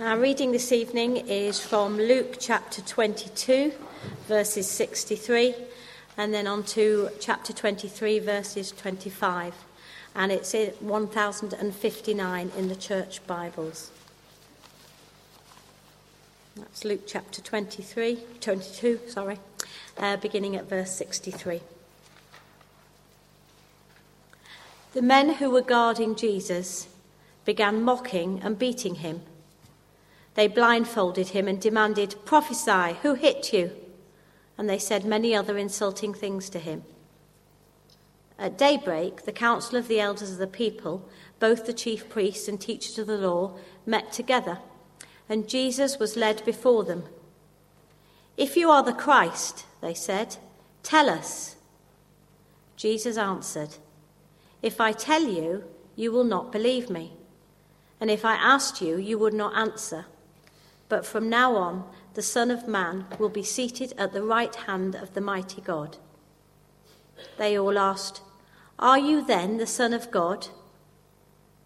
Our reading this evening is from Luke chapter 22, verses 63, and then on to chapter 23, verses 25. And it's 1059 in the church Bibles. That's Luke chapter 23, 22, sorry, uh, beginning at verse 63. The men who were guarding Jesus began mocking and beating him. They blindfolded him and demanded, Prophesy, who hit you? And they said many other insulting things to him. At daybreak, the council of the elders of the people, both the chief priests and teachers of the law, met together, and Jesus was led before them. If you are the Christ, they said, tell us. Jesus answered, If I tell you, you will not believe me. And if I asked you, you would not answer. But from now on, the Son of Man will be seated at the right hand of the mighty God. They all asked, Are you then the Son of God?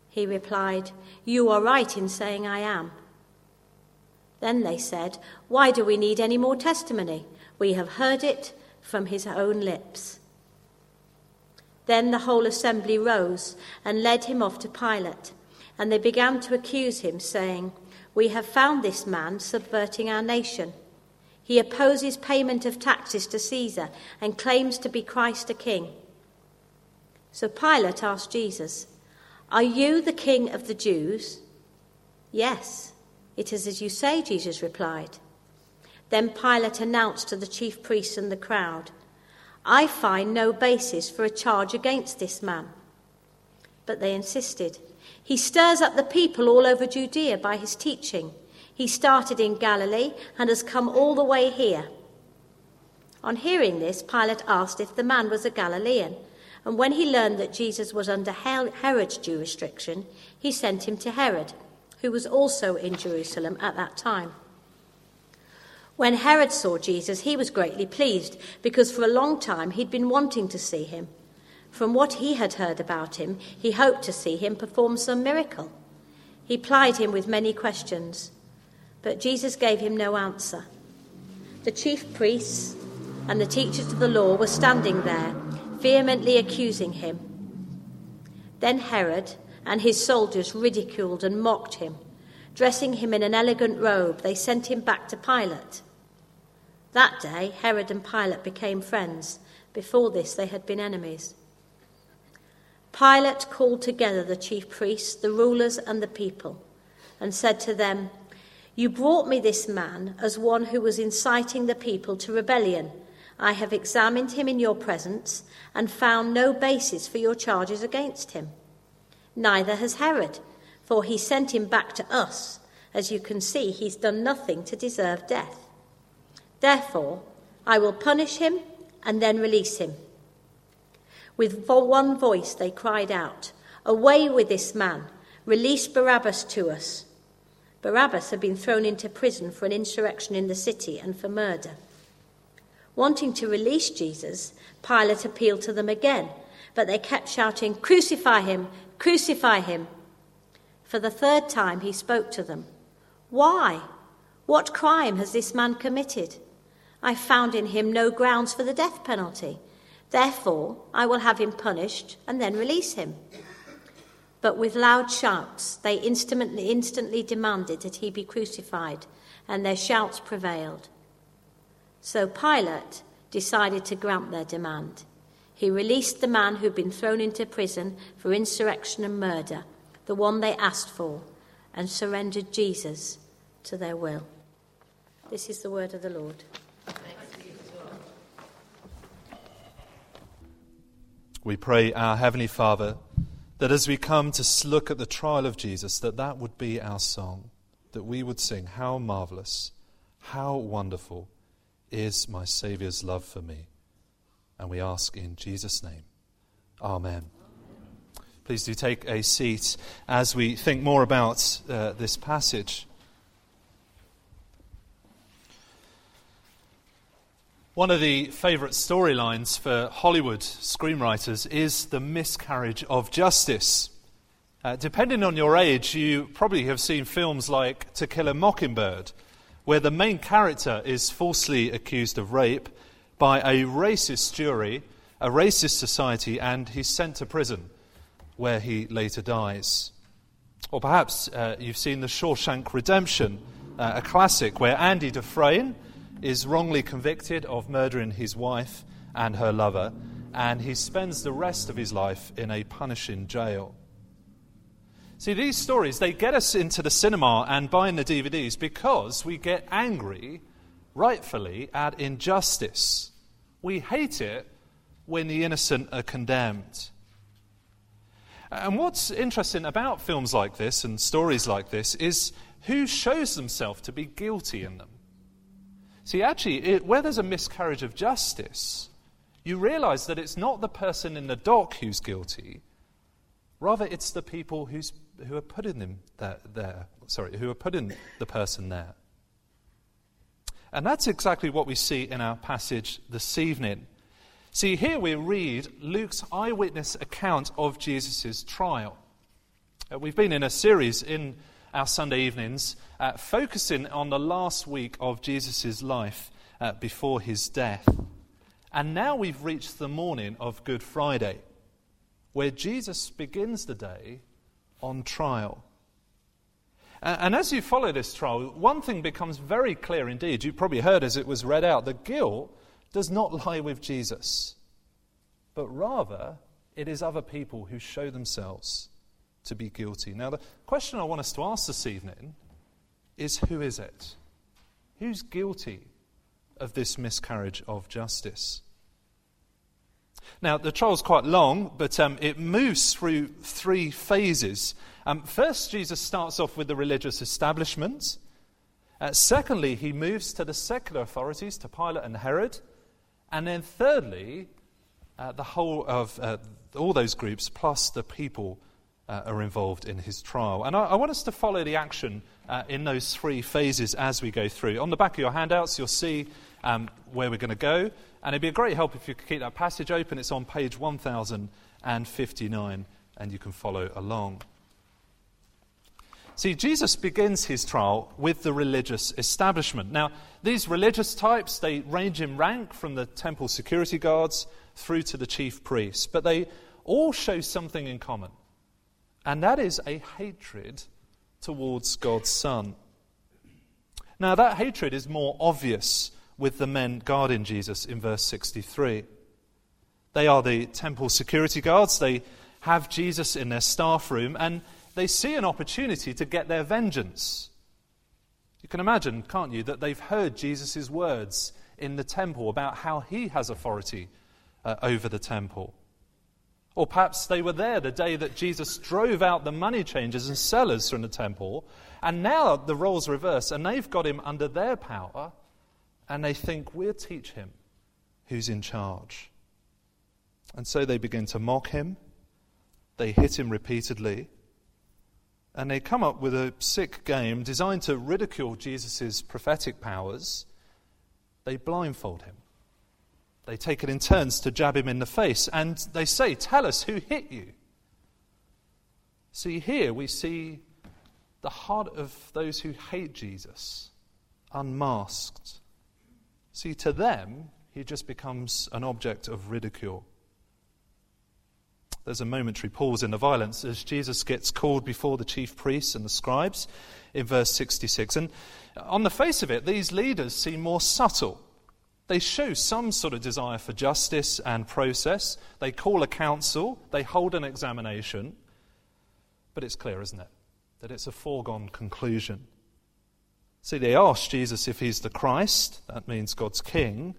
He replied, You are right in saying I am. Then they said, Why do we need any more testimony? We have heard it from his own lips. Then the whole assembly rose and led him off to Pilate, and they began to accuse him, saying, we have found this man subverting our nation. He opposes payment of taxes to Caesar and claims to be Christ a king. So Pilate asked Jesus, Are you the king of the Jews? Yes, it is as you say, Jesus replied. Then Pilate announced to the chief priests and the crowd, I find no basis for a charge against this man. But they insisted. He stirs up the people all over Judea by his teaching. He started in Galilee and has come all the way here. On hearing this, Pilate asked if the man was a Galilean. And when he learned that Jesus was under Herod's jurisdiction, he sent him to Herod, who was also in Jerusalem at that time. When Herod saw Jesus, he was greatly pleased, because for a long time he'd been wanting to see him. From what he had heard about him, he hoped to see him perform some miracle. He plied him with many questions, but Jesus gave him no answer. The chief priests and the teachers of the law were standing there, vehemently accusing him. Then Herod and his soldiers ridiculed and mocked him. Dressing him in an elegant robe, they sent him back to Pilate. That day, Herod and Pilate became friends. Before this, they had been enemies. Pilate called together the chief priests, the rulers, and the people, and said to them, You brought me this man as one who was inciting the people to rebellion. I have examined him in your presence and found no basis for your charges against him. Neither has Herod, for he sent him back to us. As you can see, he's done nothing to deserve death. Therefore, I will punish him and then release him. With one voice they cried out, Away with this man! Release Barabbas to us! Barabbas had been thrown into prison for an insurrection in the city and for murder. Wanting to release Jesus, Pilate appealed to them again, but they kept shouting, Crucify him! Crucify him! For the third time he spoke to them. Why? What crime has this man committed? I found in him no grounds for the death penalty. Therefore, I will have him punished and then release him. But with loud shouts, they instantly, instantly demanded that he be crucified, and their shouts prevailed. So Pilate decided to grant their demand. He released the man who'd been thrown into prison for insurrection and murder, the one they asked for, and surrendered Jesus to their will. This is the word of the Lord. We pray, our Heavenly Father, that as we come to look at the trial of Jesus, that that would be our song, that we would sing, How marvelous, how wonderful is my Saviour's love for me. And we ask in Jesus' name. Amen. Please do take a seat as we think more about uh, this passage. One of the favourite storylines for Hollywood screenwriters is the miscarriage of justice. Uh, depending on your age, you probably have seen films like To Kill a Mockingbird, where the main character is falsely accused of rape by a racist jury, a racist society, and he's sent to prison, where he later dies. Or perhaps uh, you've seen The Shawshank Redemption, uh, a classic where Andy Dufresne is wrongly convicted of murdering his wife and her lover, and he spends the rest of his life in a punishing jail. See, these stories, they get us into the cinema and buying the DVDs because we get angry, rightfully, at injustice. We hate it when the innocent are condemned. And what's interesting about films like this and stories like this is who shows themselves to be guilty in them. See, actually, it, where there's a miscarriage of justice, you realize that it's not the person in the dock who's guilty, rather, it's the people who's who are putting them there, there, sorry, who are putting the person there. And that's exactly what we see in our passage this evening. See, here we read Luke's eyewitness account of Jesus' trial. Uh, we've been in a series in our Sunday evenings uh, focusing on the last week of Jesus' life uh, before his death. And now we've reached the morning of Good Friday, where Jesus begins the day on trial. And as you follow this trial, one thing becomes very clear indeed. You probably heard as it was read out the guilt does not lie with Jesus, but rather it is other people who show themselves to be guilty. Now, the question I want us to ask this evening is who is it? Who's guilty of this miscarriage of justice? Now, the trial's quite long, but um, it moves through three phases. Um, first, Jesus starts off with the religious establishment. Uh, secondly, he moves to the secular authorities, to Pilate and Herod. And then, thirdly, uh, the whole of uh, all those groups, plus the people, uh, are involved in his trial. And I, I, want us to follow the action uh, in those three phases as we go through. On the back of your handouts, you'll see um, where we're going to go. And it'd be a great help if you could keep that passage open. It's on page 1059, and you can follow along. See, Jesus begins his trial with the religious establishment. Now, these religious types, they range in rank from the temple security guards through to the chief priests, but they all show something in common, and that is a hatred towards God's Son. Now, that hatred is more obvious with the men guarding Jesus in verse 63. They are the temple security guards. They have Jesus in their staff room and they see an opportunity to get their vengeance. You can imagine, can't you, that they've heard Jesus' words in the temple about how he has authority uh, over the temple. Or perhaps they were there the day that Jesus drove out the money changers and sellers from the temple, and now the roles reverse, and they've got him under their power, and they think, we'll teach him who's in charge. And so they begin to mock him, they hit him repeatedly, and they come up with a sick game designed to ridicule Jesus' prophetic powers. They blindfold him. They take it in turns to jab him in the face, and they say, Tell us who hit you. See, here we see the heart of those who hate Jesus unmasked See, to them, he just becomes an object of ridicule. There's a momentary pause in the violence as Jesus gets called before the chief priests and the scribes in verse 66. And on the face of it, these leaders seem more subtle. They show some sort of desire for justice and process. They call a council, they hold an examination. But it's clear, isn't it, that it's a foregone conclusion. See, they ask Jesus if he's the Christ, that means God's king,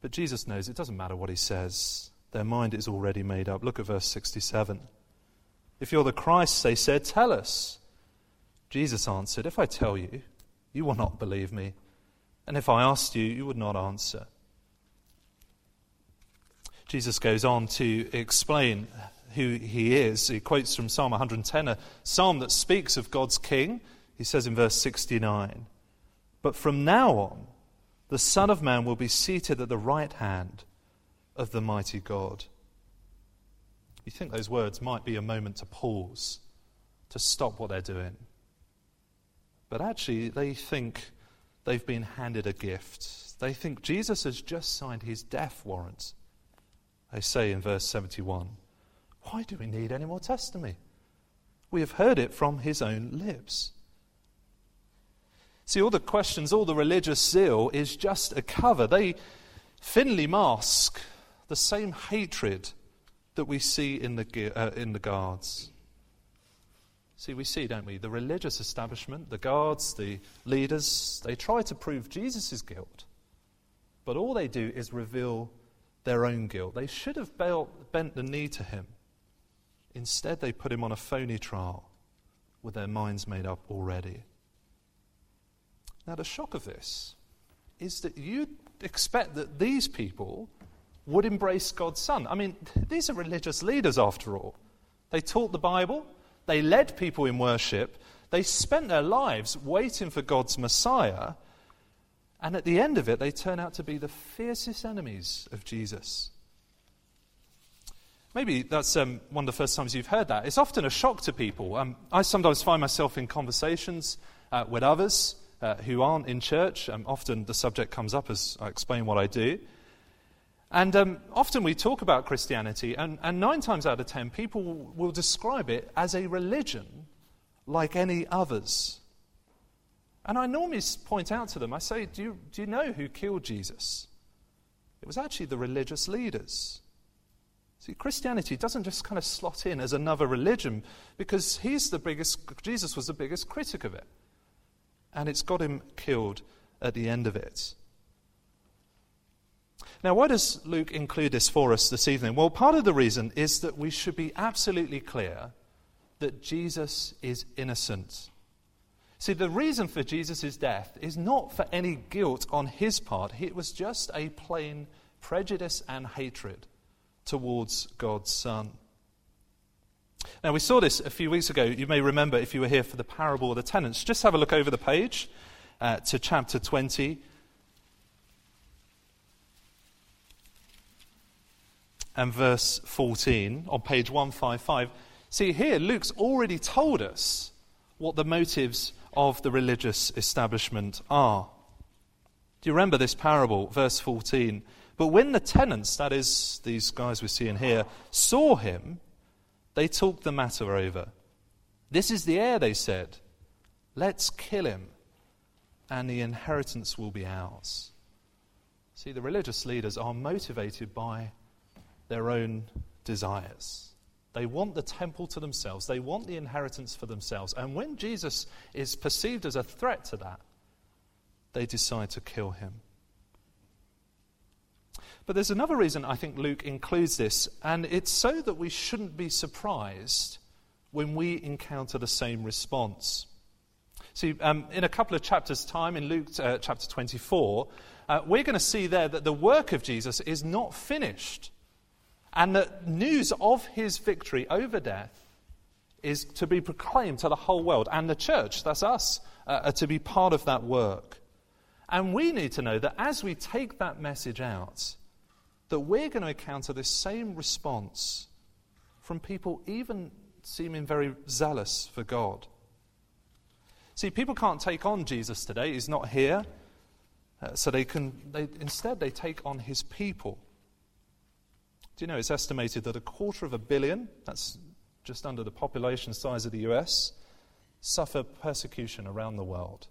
but Jesus knows it doesn't matter what he says. Their mind is already made up. Look at verse 67. If you're the Christ, they said, tell us. Jesus answered, If I tell you, you will not believe me. And if I asked you, you would not answer. Jesus goes on to explain who he is. He quotes from Psalm 110, a psalm that speaks of God's king he says in verse 69 But from now on, the Son of Man will be seated at the right hand of the mighty God. You think those words might be a moment to pause to stop what they're doing. But actually, they think they've been handed a gift. They think Jesus has just signed his death warrant. They say in verse 71 Why do we need any more testimony? We have heard it from his own lips. See, all the questions, all the religious zeal is just a cover. They thinly mask the same hatred that we see in the, uh, in the guards. See, we see, don't we? The religious establishment, the guards, the leaders, they try to prove Jesus' guilt. But all they do is reveal their own guilt. They should have bent the knee to him. Instead, they put him on a phony trial with their minds made up already. Now, the shock of this is that you'd expect that these people would embrace God's Son. I mean, these are religious leaders, after all. They taught the Bible, they led people in worship. They spent their lives waiting for God's Messiah. And at the end of it, they turn out to be the fiercest enemies of Jesus. Maybe that's um, one of the first times you've heard that. It's often a shock to people. Um, I sometimes find myself in conversations uh, with others uh, who aren't in church. Um, often the subject comes up as I explain what I do. And um, often we talk about Christianity, and, and nine times out of ten, people will describe it as a religion like any others. And I normally point out to them, I say, do you, do you know who killed Jesus? It was actually the religious leaders. See, Christianity doesn't just kind of slot in as another religion because he's the biggest, Jesus was the biggest critic of it. And it's got him killed at the end of it. Now, why does Luke include this for us this evening? Well, part of the reason is that we should be absolutely clear that Jesus is innocent. See, the reason for Jesus' death is not for any guilt on his part, it was just a plain prejudice and hatred towards God's Son. Now, we saw this a few weeks ago. You may remember if you were here for the parable of the tenants. Just have a look over the page uh, to chapter 20 and verse 14 on page 155. See, here Luke's already told us what the motives of the religious establishment are. Do you remember this parable, verse 14? But when the tenants, that is, these guys we're seeing here, saw him, they talked the matter over. This is the heir, they said. Let's kill him, and the inheritance will be ours. See, the religious leaders are motivated by their own desires. They want the temple to themselves, they want the inheritance for themselves. And when Jesus is perceived as a threat to that, they decide to kill him. But there's another reason I think Luke includes this, and it's so that we shouldn't be surprised when we encounter the same response. See, um, in a couple of chapters' time, in Luke uh, chapter 24, uh, we're going to see there that the work of Jesus is not finished. And the news of his victory over death is to be proclaimed to the whole world. And the church, that's us, uh, are to be part of that work. And we need to know that as we take that message out, that we're going to encounter this same response from people even seeming very zealous for God. See, people can't take on Jesus today. He's not here. Uh, so they can, they, instead, they take on his people. Do you know it's estimated that a quarter of a billion, that's just under the population size of the US, suffer persecution around the world?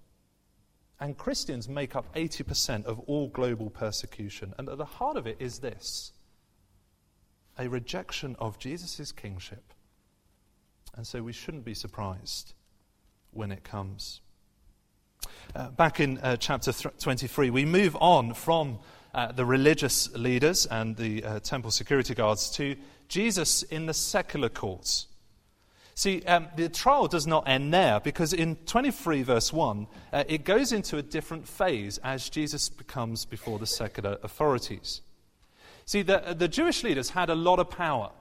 And Christians make up 80% of all global persecution. And at the heart of it is this a rejection of Jesus' kingship. And so we shouldn't be surprised when it comes. Uh, back in uh, chapter th- 23, we move on from uh, the religious leaders and the uh, temple security guards to Jesus in the secular courts. See, um, the trial does not end there because in 23, verse 1, uh, it goes into a different phase as Jesus becomes before the secular authorities. See, the, the Jewish leaders had a lot of power,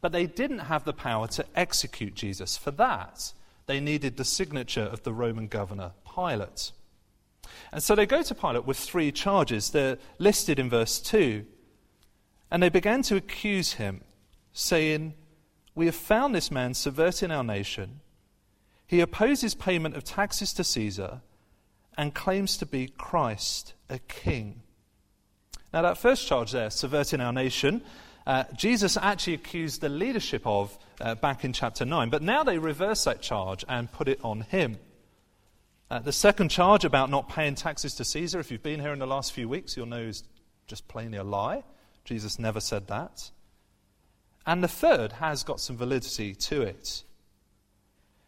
but they didn't have the power to execute Jesus. For that, they needed the signature of the Roman governor, Pilate. And so they go to Pilate with three charges. They're listed in verse 2. And they began to accuse him, saying, We have found this man subverting our nation He opposes payment of taxes to Caesar and claims to be Christ, a king. Now, that first charge there, subverting our nation, uh, Jesus actually accused the leadership of uh, back in chapter 9. But now they reverse that charge and put it on him. Uh, the second charge about not paying taxes to Caesar, if you've been here in the last few weeks, you'll know is just plainly a lie. Jesus never said that. And the third has got some validity to it.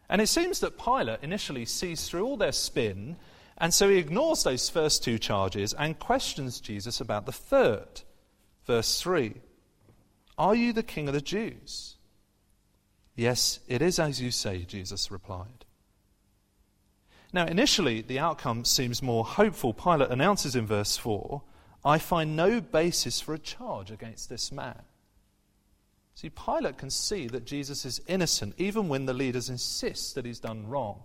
And it seems that Pilate initially sees through all their spin, and so he ignores those first two charges and questions Jesus about the third. Verse 3 Are you the king of the Jews? Yes, it is as you say, Jesus replied. Now, initially, the outcome seems more hopeful. Pilate announces in verse 4 I find no basis for a charge against this man. See, Pilate can see that Jesus is innocent, even when the leaders insist that he's done wrong.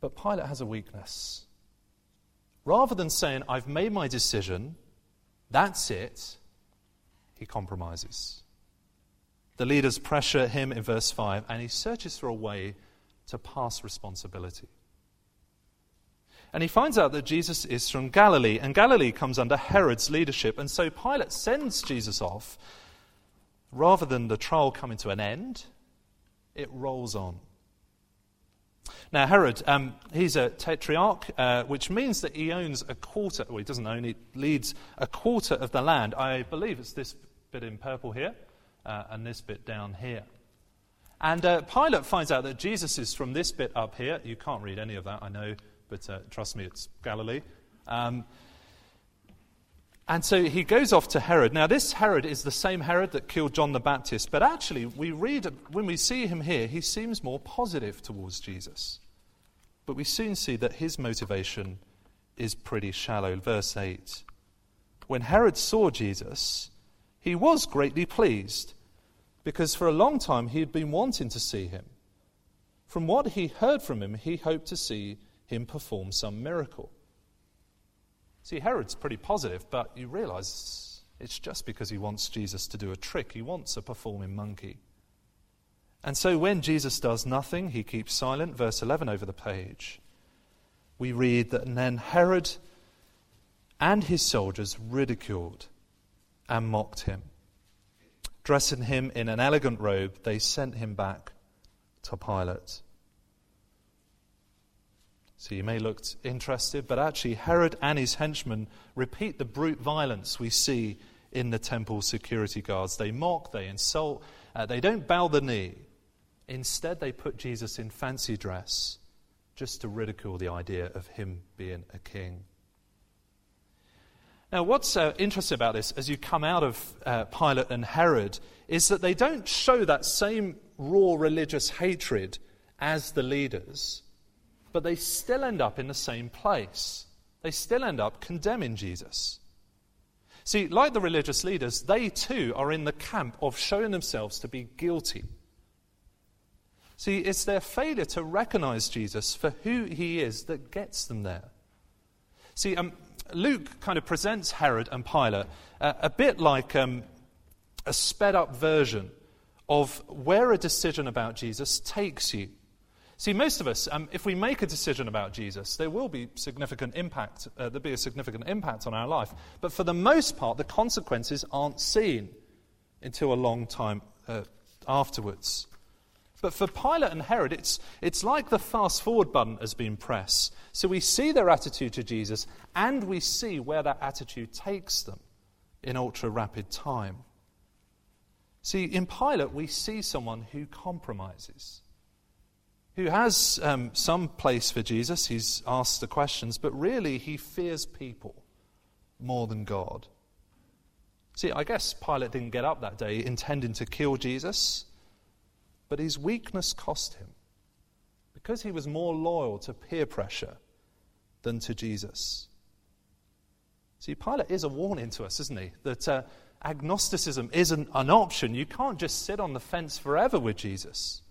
But Pilate has a weakness. Rather than saying, I've made my decision, that's it, he compromises. The leaders pressure him in verse 5, and he searches for a way to pass responsibility. And he finds out that Jesus is from Galilee, and Galilee comes under Herod's leadership. And so Pilate sends Jesus off. Rather than the trial coming to an end, it rolls on. Now, Herod, um, he's a tetrarch, uh, which means that he owns a quarter, well, he doesn't own, he leads a quarter of the land. I believe it's this bit in purple here uh, and this bit down here. And uh, Pilate finds out that Jesus is from this bit up here. You can't read any of that, I know but uh, trust me, it's Galilee. Um, and so he goes off to Herod. Now, this Herod is the same Herod that killed John the Baptist, but actually, we read, when we see him here, he seems more positive towards Jesus. But we soon see that his motivation is pretty shallow. Verse 8 When Herod saw Jesus, he was greatly pleased, because for a long time he had been wanting to see him. From what he heard from him, he hoped to see him perform some miracle. See, Herod's pretty positive, but you realize it's just because he wants Jesus to do a trick. He wants a performing monkey. And so when Jesus does nothing, he keeps silent. Verse 11 over the page, we read that then Herod and his soldiers ridiculed and mocked him. Dressing him in an elegant robe, they sent him back to Pilate. So you may look interested, but actually, Herod and his henchmen repeat the brute violence we see in the temple security guards. They mock, they insult, uh, they don't bow the knee. Instead, they put Jesus in fancy dress just to ridicule the idea of him being a king. Now, what's uh, interesting about this as you come out of uh, Pilate and Herod is that they don't show that same raw religious hatred as the leaders but they still end up in the same place. They still end up condemning Jesus. See, like the religious leaders, they too are in the camp of showing themselves to be guilty. See, it's their failure to recognize Jesus for who he is that gets them there. See, um, Luke kind of presents Herod and Pilate uh, a bit like um, a sped up version of where a decision about Jesus takes you. See, most of us, um, if we make a decision about Jesus, there will be significant impact. Uh, there'll be a significant impact on our life. But for the most part, the consequences aren't seen until a long time uh, afterwards. But for Pilate and Herod, it's, it's like the fast forward button has been pressed. So we see their attitude to Jesus, and we see where that attitude takes them in ultra rapid time. See, in Pilate, we see someone who compromises who has um, some place for Jesus. He's asked the questions, but really he fears people more than God. See, I guess Pilate didn't get up that day intending to kill Jesus, but his weakness cost him because he was more loyal to peer pressure than to Jesus. See, Pilate is a warning to us, isn't he? That uh, agnosticism isn't an option. You can't just sit on the fence forever with Jesus.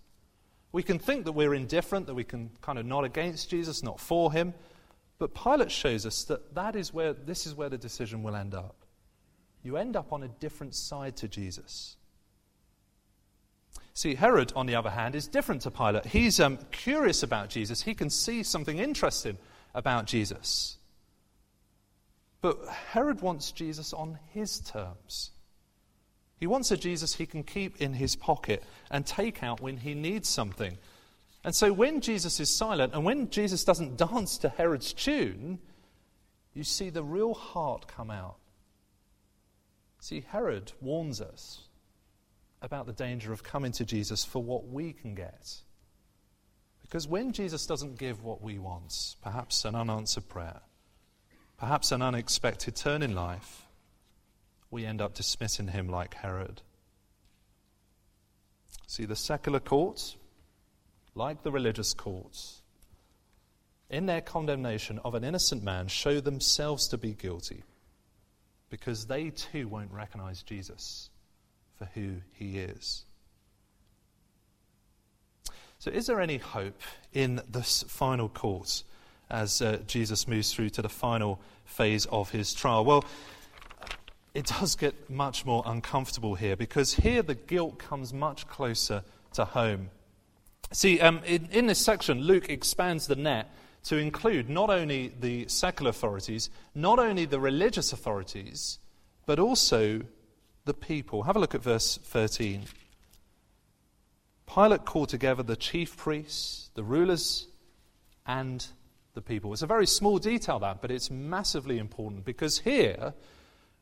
We can think that we're indifferent, that we can kind of not against Jesus, not for him. But Pilate shows us that, that is where, this is where the decision will end up. You end up on a different side to Jesus. See, Herod, on the other hand, is different to Pilate. He's um, curious about Jesus. He can see something interesting about Jesus. But Herod wants Jesus on his terms. He wants a Jesus he can keep in his pocket and take out when he needs something. And so when Jesus is silent and when Jesus doesn't dance to Herod's tune, you see the real heart come out. See, Herod warns us about the danger of coming to Jesus for what we can get. Because when Jesus doesn't give what we want, perhaps an unanswered prayer, perhaps an unexpected turn in life, we end up dismissing him like Herod. See, the secular courts, like the religious courts, in their condemnation of an innocent man, show themselves to be guilty because they too won't recognize Jesus for who he is. So, is there any hope in this final court as uh, Jesus moves through to the final phase of his trial? Well, it does get much more uncomfortable here because here the guilt comes much closer to home. See, um, in, in this section, Luke expands the net to include not only the secular authorities, not only the religious authorities, but also the people. Have a look at verse 13. Pilate called together the chief priests, the rulers, and the people. It's a very small detail, that, but it's massively important because here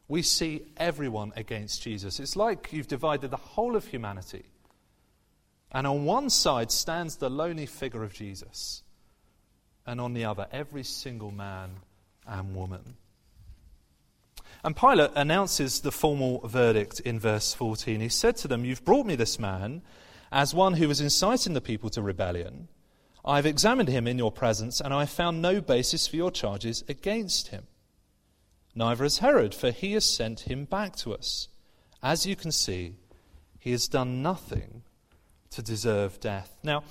we see everyone against Jesus. It's like you've divided the whole of humanity. And on one side stands the lonely figure of Jesus, and on the other, every single man and woman. And Pilate announces the formal verdict in verse 14. He said to them, You've brought me this man as one who was inciting the people to rebellion. I've examined him in your presence, and I have found no basis for your charges against him. Neither has Herod, for he has sent him back to us. As you can see, he has done nothing to deserve death. Now,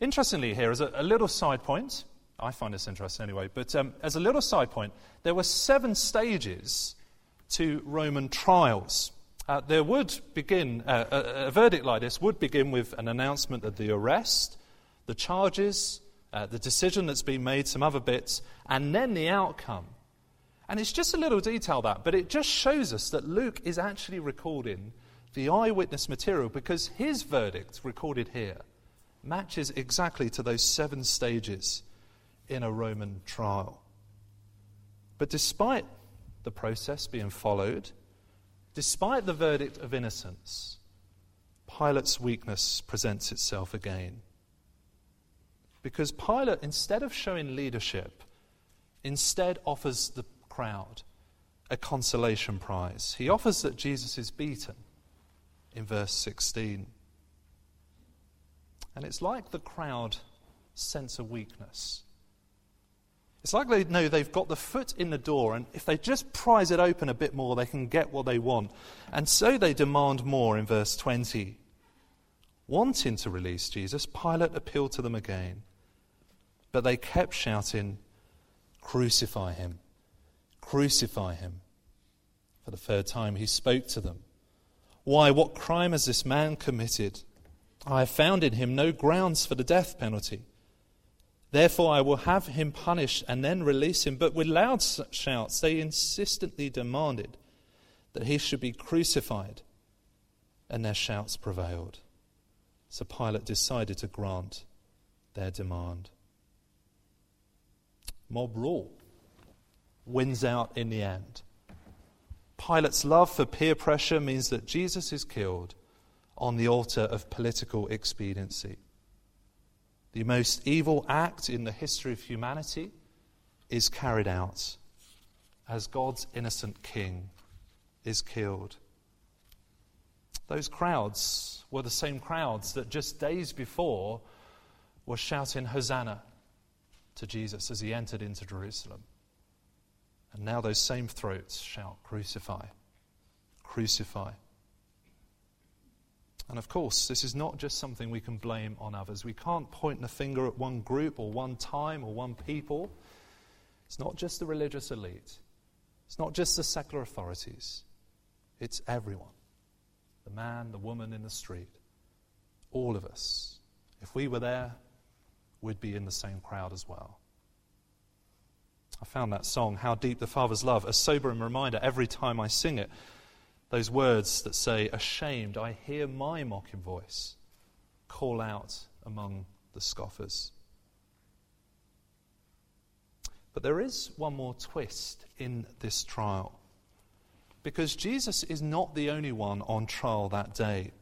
interestingly, here is a, a little side point. I find this interesting anyway, but um, as a little side point, there were seven stages to Roman trials. Uh, there would begin, uh, a, a, verdict like this would begin with an announcement of the arrest, the charges, uh, the decision that's been made, some other bits, and then the outcome. And it's just a little detail that, but it just shows us that Luke is actually recording the eyewitness material because his verdict, recorded here, matches exactly to those seven stages in a Roman trial. But despite the process being followed, despite the verdict of innocence, Pilate's weakness presents itself again. Because Pilate, instead of showing leadership, instead offers the crowd a consolation prize. He offers that Jesus is beaten in verse 16. And it's like the crowd sense a weakness. It's like they know they've got the foot in the door, and if they just prise it open a bit more, they can get what they want. And so they demand more in verse 20. Wanting to release Jesus, Pilate appealed to them again. But they kept shouting, Crucify him! Crucify him! For the third time, he spoke to them. Why, what crime has this man committed? I have found in him no grounds for the death penalty. Therefore, I will have him punished and then release him. But with loud shouts, they insistently demanded that he should be crucified, and their shouts prevailed. So Pilate decided to grant their demand. Mob rule wins out in the end. Pilate's love for peer pressure means that Jesus is killed on the altar of political expediency. The most evil act in the history of humanity is carried out as God's innocent king is killed. Those crowds were the same crowds that just days before were shouting Hosanna to Jesus as he entered into Jerusalem. And now those same throats shout, Crucify, crucify. And of course, this is not just something we can blame on others. We can't point the finger at one group or one time or one people. It's not just the religious elite, it's not just the secular authorities, it's everyone the man, the woman in the street. all of us, if we were there, we'd be in the same crowd as well. I found that song, How Deep the Father's Love, a sobering reminder every time I sing it. Those words that say, Ashamed, I hear my mocking voice call out among the scoffers. But there is one more twist in this trial. Because Jesus is not the only one on trial that day.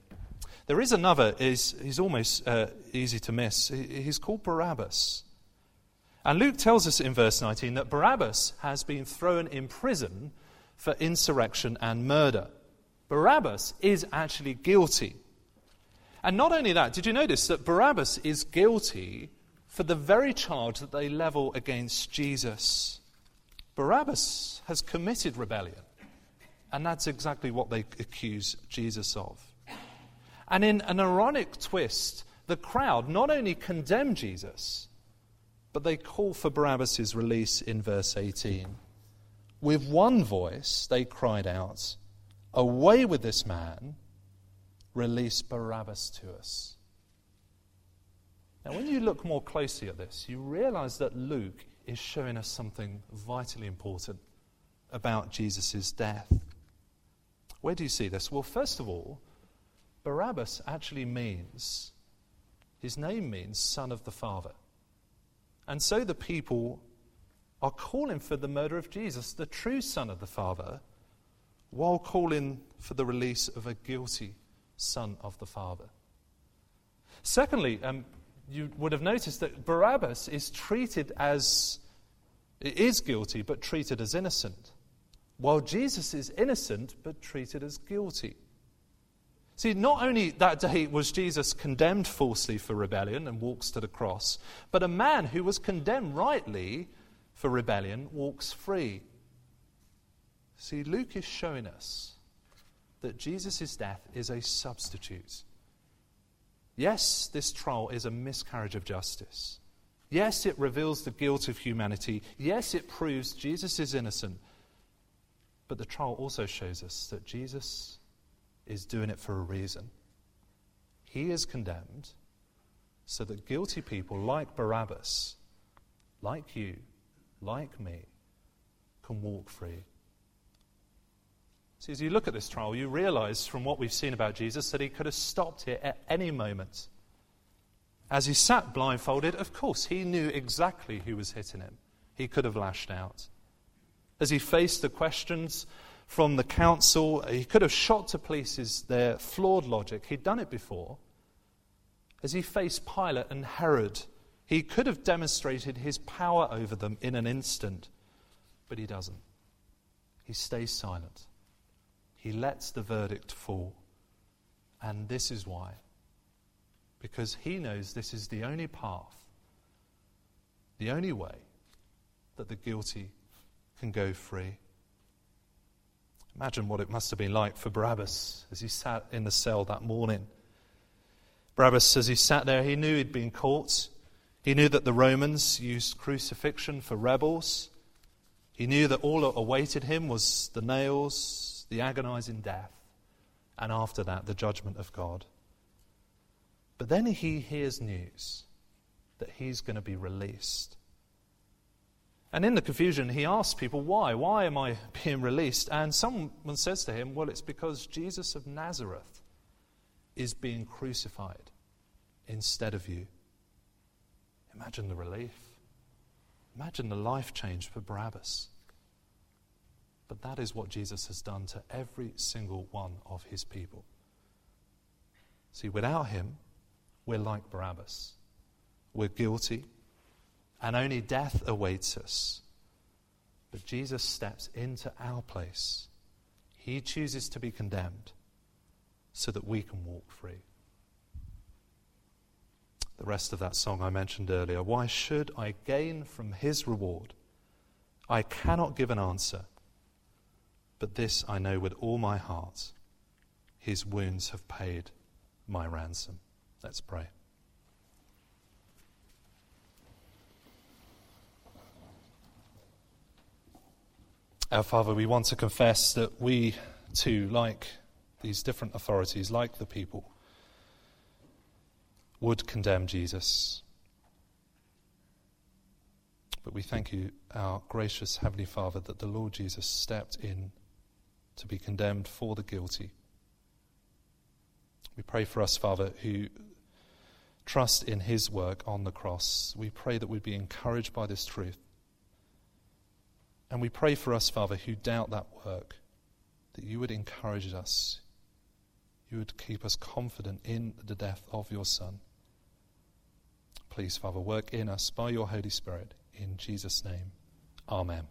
There is another, is, he's almost uh, easy to miss. He's called Barabbas. And Luke tells us in verse 19 that Barabbas has been thrown in prison for insurrection and murder. Barabbas is actually guilty. And not only that, did you notice that Barabbas is guilty for the very charge that they level against Jesus? Barabbas has committed rebellion. And that's exactly what they accuse Jesus of. And in an ironic twist, the crowd not only condemn Jesus, but they call for Barabbas' release in verse 18. With one voice, they cried out, Away with this man, release Barabbas to us. Now, when you look more closely at this, you realize that Luke is showing us something vitally important about Jesus' death. Where do you see this? Well, first of all, Barabbas actually means, his name means son of the Father. And so the people are calling for the murder of Jesus, the true son of the Father, while calling for the release of a guilty son of the Father. Secondly, um, you would have noticed that Barabbas is treated as, is guilty, but treated as innocent, while Jesus is innocent, but treated as guilty. See, not only that day was Jesus condemned falsely for rebellion and walks to the cross, but a man who was condemned rightly for rebellion walks free. See, Luke is showing us that Jesus' death is a substitute. Yes, this trial is a miscarriage of justice. Yes, it reveals the guilt of humanity. Yes, it proves Jesus is innocent. But the trial also shows us that Jesus is doing it for a reason. He is condemned so that guilty people like Barabbas, like you, like me, can walk free. See, as you look at this trial, you realize from what we've seen about Jesus that he could have stopped here at any moment. As he sat blindfolded, of course, he knew exactly who was hitting him. He could have lashed out. As he faced the questions from the council. He could have shot to pieces their flawed logic. He'd done it before. As he faced Pilate and Herod, he could have demonstrated his power over them in an instant, but he doesn't. He stays silent. He lets the verdict fall. And this is why. Because he knows this is the only path, the only way that the guilty can go free. Imagine what it must have been like for Barabbas as he sat in the cell that morning. Barabbas, as he sat there, he knew he'd been caught. He knew that the Romans used crucifixion for rebels. He knew that all that awaited him was the nails, the agonizing death, and after that, the judgment of God. But then he hears news that he's going to be released. And in the confusion, he asks people, Why? Why am I being released? And someone says to him, Well, it's because Jesus of Nazareth is being crucified instead of you. Imagine the relief. Imagine the life change for Barabbas. But that is what Jesus has done to every single one of his people. See, without him, we're like Barabbas. We're guilty and only death awaits us. But Jesus steps into our place. He chooses to be condemned so that we can walk free. The rest of that song I mentioned earlier. Why should I gain from his reward? I cannot give an answer, but this I know with all my heart his wounds have paid my ransom. Let's pray. Our Father, we want to confess that we too, like these different authorities, like the people, would condemn Jesus. But we thank you, our gracious Heavenly Father, that the Lord Jesus stepped in to be condemned for the guilty. We pray for us, Father, who trust in his work on the cross. We pray that we'd be encouraged by this truth. And we pray for us, Father, who doubt that work, that you would encourage us. You would keep us confident in the death of your Son. Please, Father, work in us by your Holy Spirit. In Jesus' name, Amen.